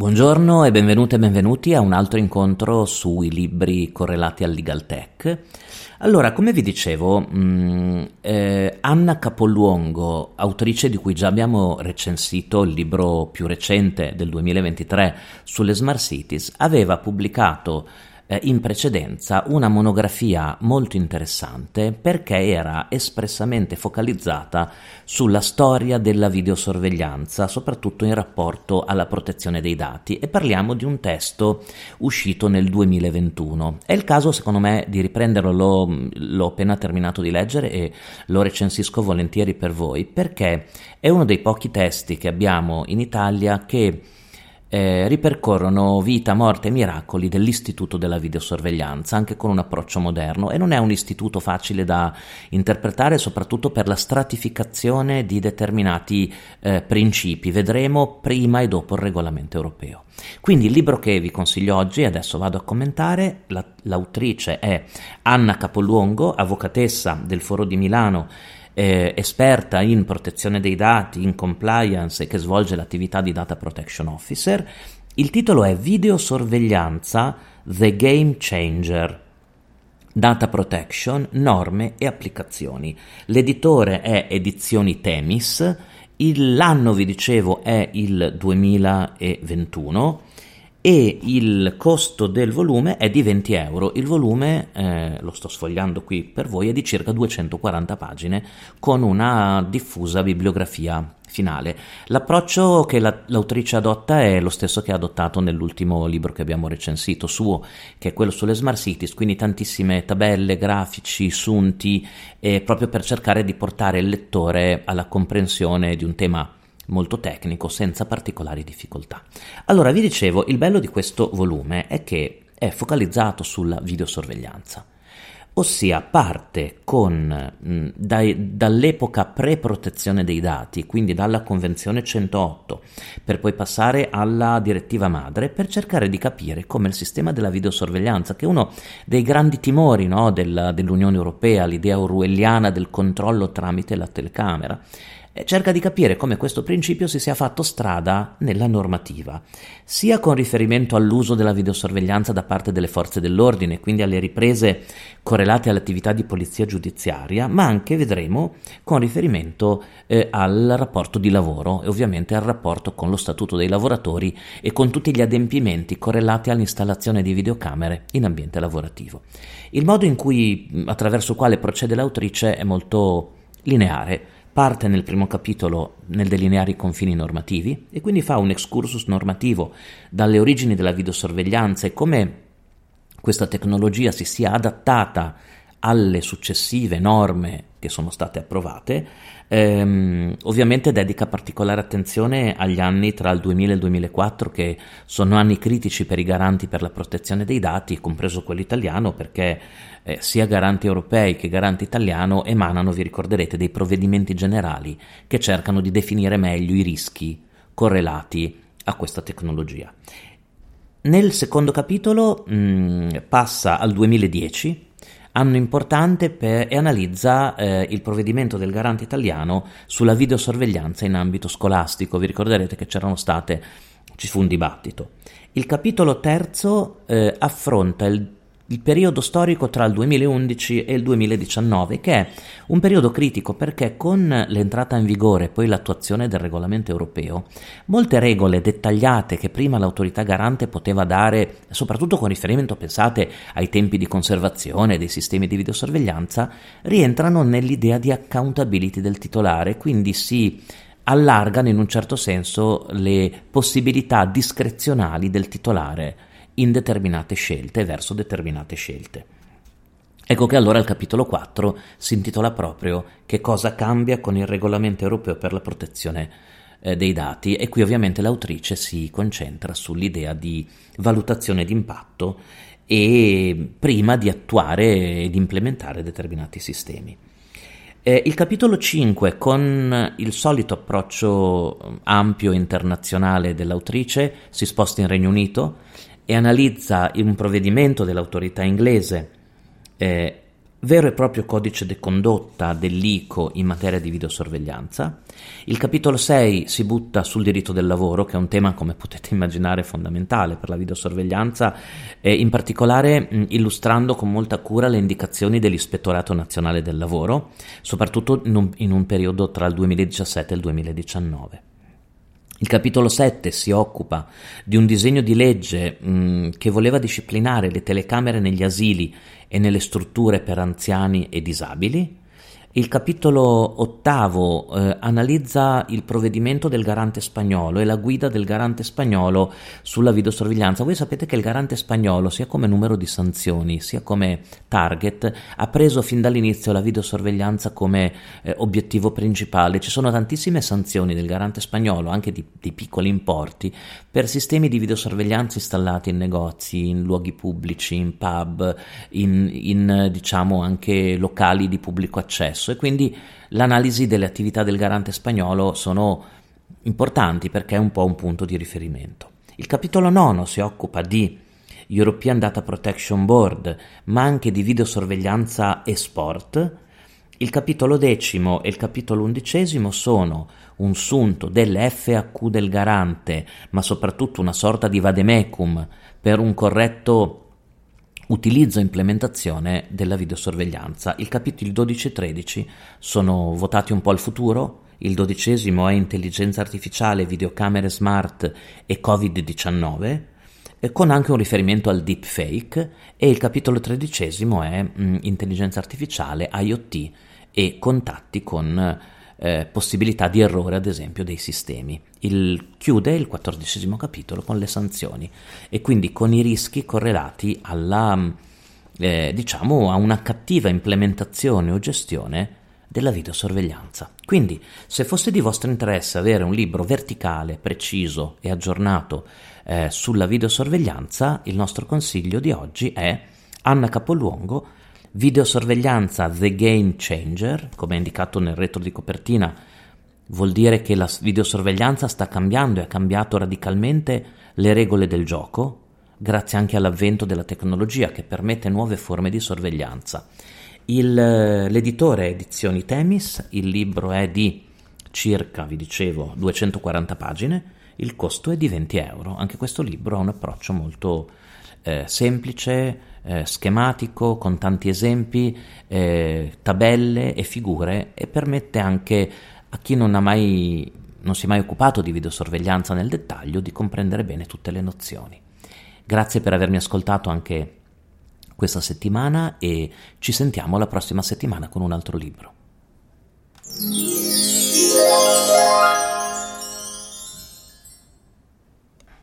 Buongiorno e benvenute e benvenuti a un altro incontro sui libri correlati al Legal Tech. Allora, come vi dicevo, mh, mm, eh, Anna Capoluongo, autrice di cui già abbiamo recensito il libro più recente del 2023 sulle Smart Cities, aveva pubblicato in precedenza una monografia molto interessante perché era espressamente focalizzata sulla storia della videosorveglianza, soprattutto in rapporto alla protezione dei dati e parliamo di un testo uscito nel 2021. È il caso secondo me di riprenderlo, l'ho, l'ho appena terminato di leggere e lo recensisco volentieri per voi perché è uno dei pochi testi che abbiamo in Italia che eh, ripercorrono vita, morte e miracoli dell'istituto della videosorveglianza, anche con un approccio moderno e non è un istituto facile da interpretare, soprattutto per la stratificazione di determinati eh, principi, vedremo prima e dopo il regolamento europeo. Quindi il libro che vi consiglio oggi, adesso vado a commentare, la, l'autrice è Anna Capoluongo, avvocatessa del Foro di Milano eh, esperta in protezione dei dati, in compliance e che svolge l'attività di Data Protection Officer. Il titolo è Videosorveglianza The Game Changer. Data Protection, norme e applicazioni. L'editore è Edizioni Temis, l'anno vi dicevo è il 2021 e il costo del volume è di 20 euro. Il volume, eh, lo sto sfogliando qui per voi, è di circa 240 pagine con una diffusa bibliografia finale. L'approccio che la, l'autrice adotta è lo stesso che ha adottato nell'ultimo libro che abbiamo recensito suo, che è quello sulle smart cities, quindi tantissime tabelle, grafici, sunti, eh, proprio per cercare di portare il lettore alla comprensione di un tema molto tecnico senza particolari difficoltà. Allora vi dicevo, il bello di questo volume è che è focalizzato sulla videosorveglianza ossia parte con, mh, dai, dall'epoca pre-protezione dei dati, quindi dalla Convenzione 108, per poi passare alla direttiva madre, per cercare di capire come il sistema della videosorveglianza, che è uno dei grandi timori no, della, dell'Unione Europea, l'idea orwelliana del controllo tramite la telecamera, cerca di capire come questo principio si sia fatto strada nella normativa, sia con riferimento all'uso della videosorveglianza da parte delle forze dell'ordine, quindi alle riprese correlate all'attività di polizia giudiziaria, ma anche, vedremo, con riferimento eh, al rapporto di lavoro e ovviamente al rapporto con lo statuto dei lavoratori e con tutti gli adempimenti correlati all'installazione di videocamere in ambiente lavorativo. Il modo in cui, attraverso quale procede l'autrice è molto lineare parte nel primo capitolo nel delineare i confini normativi e quindi fa un excursus normativo dalle origini della videosorveglianza e come questa tecnologia si sia adattata alle successive norme che sono state approvate, ehm, ovviamente dedica particolare attenzione agli anni tra il 2000 e il 2004 che sono anni critici per i garanti per la protezione dei dati, compreso quello italiano, perché eh, sia garanti europei che garanti italiano emanano, vi ricorderete, dei provvedimenti generali che cercano di definire meglio i rischi correlati a questa tecnologia. Nel secondo capitolo mh, mm, passa al 2010, anno importante per, e analizza eh, il provvedimento del garante italiano sulla videosorveglianza in ambito scolastico. Vi ricorderete che c'erano state, ci fu un dibattito. Il capitolo terzo eh, affronta il il periodo storico tra il 2011 e il 2019, che è un periodo critico perché con l'entrata in vigore e poi l'attuazione del regolamento europeo, molte regole dettagliate che prima l'autorità garante poteva dare, soprattutto con riferimento, pensate, ai tempi di conservazione dei sistemi di videosorveglianza, rientrano nell'idea di accountability del titolare, quindi si allargano in un certo senso le possibilità discrezionali del titolare in determinate scelte verso determinate scelte. Ecco che allora il capitolo 4 si intitola proprio Che cosa cambia con il regolamento europeo per la protezione eh, dei dati e qui ovviamente l'autrice si concentra sull'idea di valutazione d'impatto e prima di attuare ed implementare determinati sistemi. Eh, il capitolo 5, con il solito approccio ampio internazionale dell'autrice, si sposta in Regno Unito e analizza un provvedimento dell'autorità inglese eh, vero e proprio codice di condotta dell'ICO in materia di videosorveglianza. Il capitolo 6 si butta sul diritto del lavoro, che è un tema, come potete immaginare, fondamentale per la videosorveglianza, eh, in particolare mh, illustrando con molta cura le indicazioni dell'Ispettorato Nazionale del Lavoro, soprattutto in un, in un periodo tra il 2017 e il 2019. Il capitolo 7 si occupa di un disegno di legge mh, che voleva disciplinare le telecamere negli asili e nelle strutture per anziani e disabili, il capitolo ottavo eh, analizza il provvedimento del garante spagnolo e la guida del garante spagnolo sulla videosorveglianza. Voi sapete che il garante spagnolo, sia come numero di sanzioni, sia come target, ha preso fin dall'inizio la videosorveglianza come eh, obiettivo principale. Ci sono tantissime sanzioni del garante spagnolo, anche di, di piccoli importi, per sistemi di videosorveglianza installati in negozi, in luoghi pubblici, in pub, in, in diciamo anche locali di pubblico accesso stesso e quindi l'analisi delle attività del garante spagnolo sono importanti perché è un po' un punto di riferimento. Il capitolo 9 si occupa di European Data Protection Board, ma anche di videosorveglianza e sport. Il capitolo decimo e il capitolo undicesimo sono un sunto delle FAQ del garante, ma soprattutto una sorta di vademecum per un corretto utilizzo e implementazione della videosorveglianza. I capitoli 12 e 13 sono votati un po' al futuro, il dodicesimo è intelligenza artificiale, videocamere smart e Covid-19, con anche un riferimento al deepfake, e il capitolo tredicesimo è mh, intelligenza artificiale, IoT e contatti con eh, possibilità di errore, ad esempio, dei sistemi. Il, chiude il quattordicesimo capitolo con le sanzioni e quindi con i rischi correlati alla, mm, eh, diciamo, a una cattiva implementazione o gestione della videosorveglianza. Quindi, se fosse di vostro interesse avere un libro verticale, preciso e aggiornato eh, sulla videosorveglianza, il nostro consiglio di oggi è Anna Capoluongo Videosorveglianza The Game Changer, come indicato nel retro di copertina, vuol dire che la videosorveglianza sta cambiando e ha cambiato radicalmente le regole del gioco, grazie anche all'avvento della tecnologia che permette nuove forme di sorveglianza. Il, l'editore è Edizioni Temis, il libro è di circa, vi dicevo, 240 pagine, il costo è di 20 euro. Anche questo libro ha un approccio molto eh, semplice, eh, schematico, con tanti esempi, eh, tabelle e figure e permette anche a chi non mai non si è mai occupato di videosorveglianza nel dettaglio di comprendere bene tutte le nozioni. Grazie per avermi ascoltato anche questa settimana e ci sentiamo la prossima settimana con un altro libro.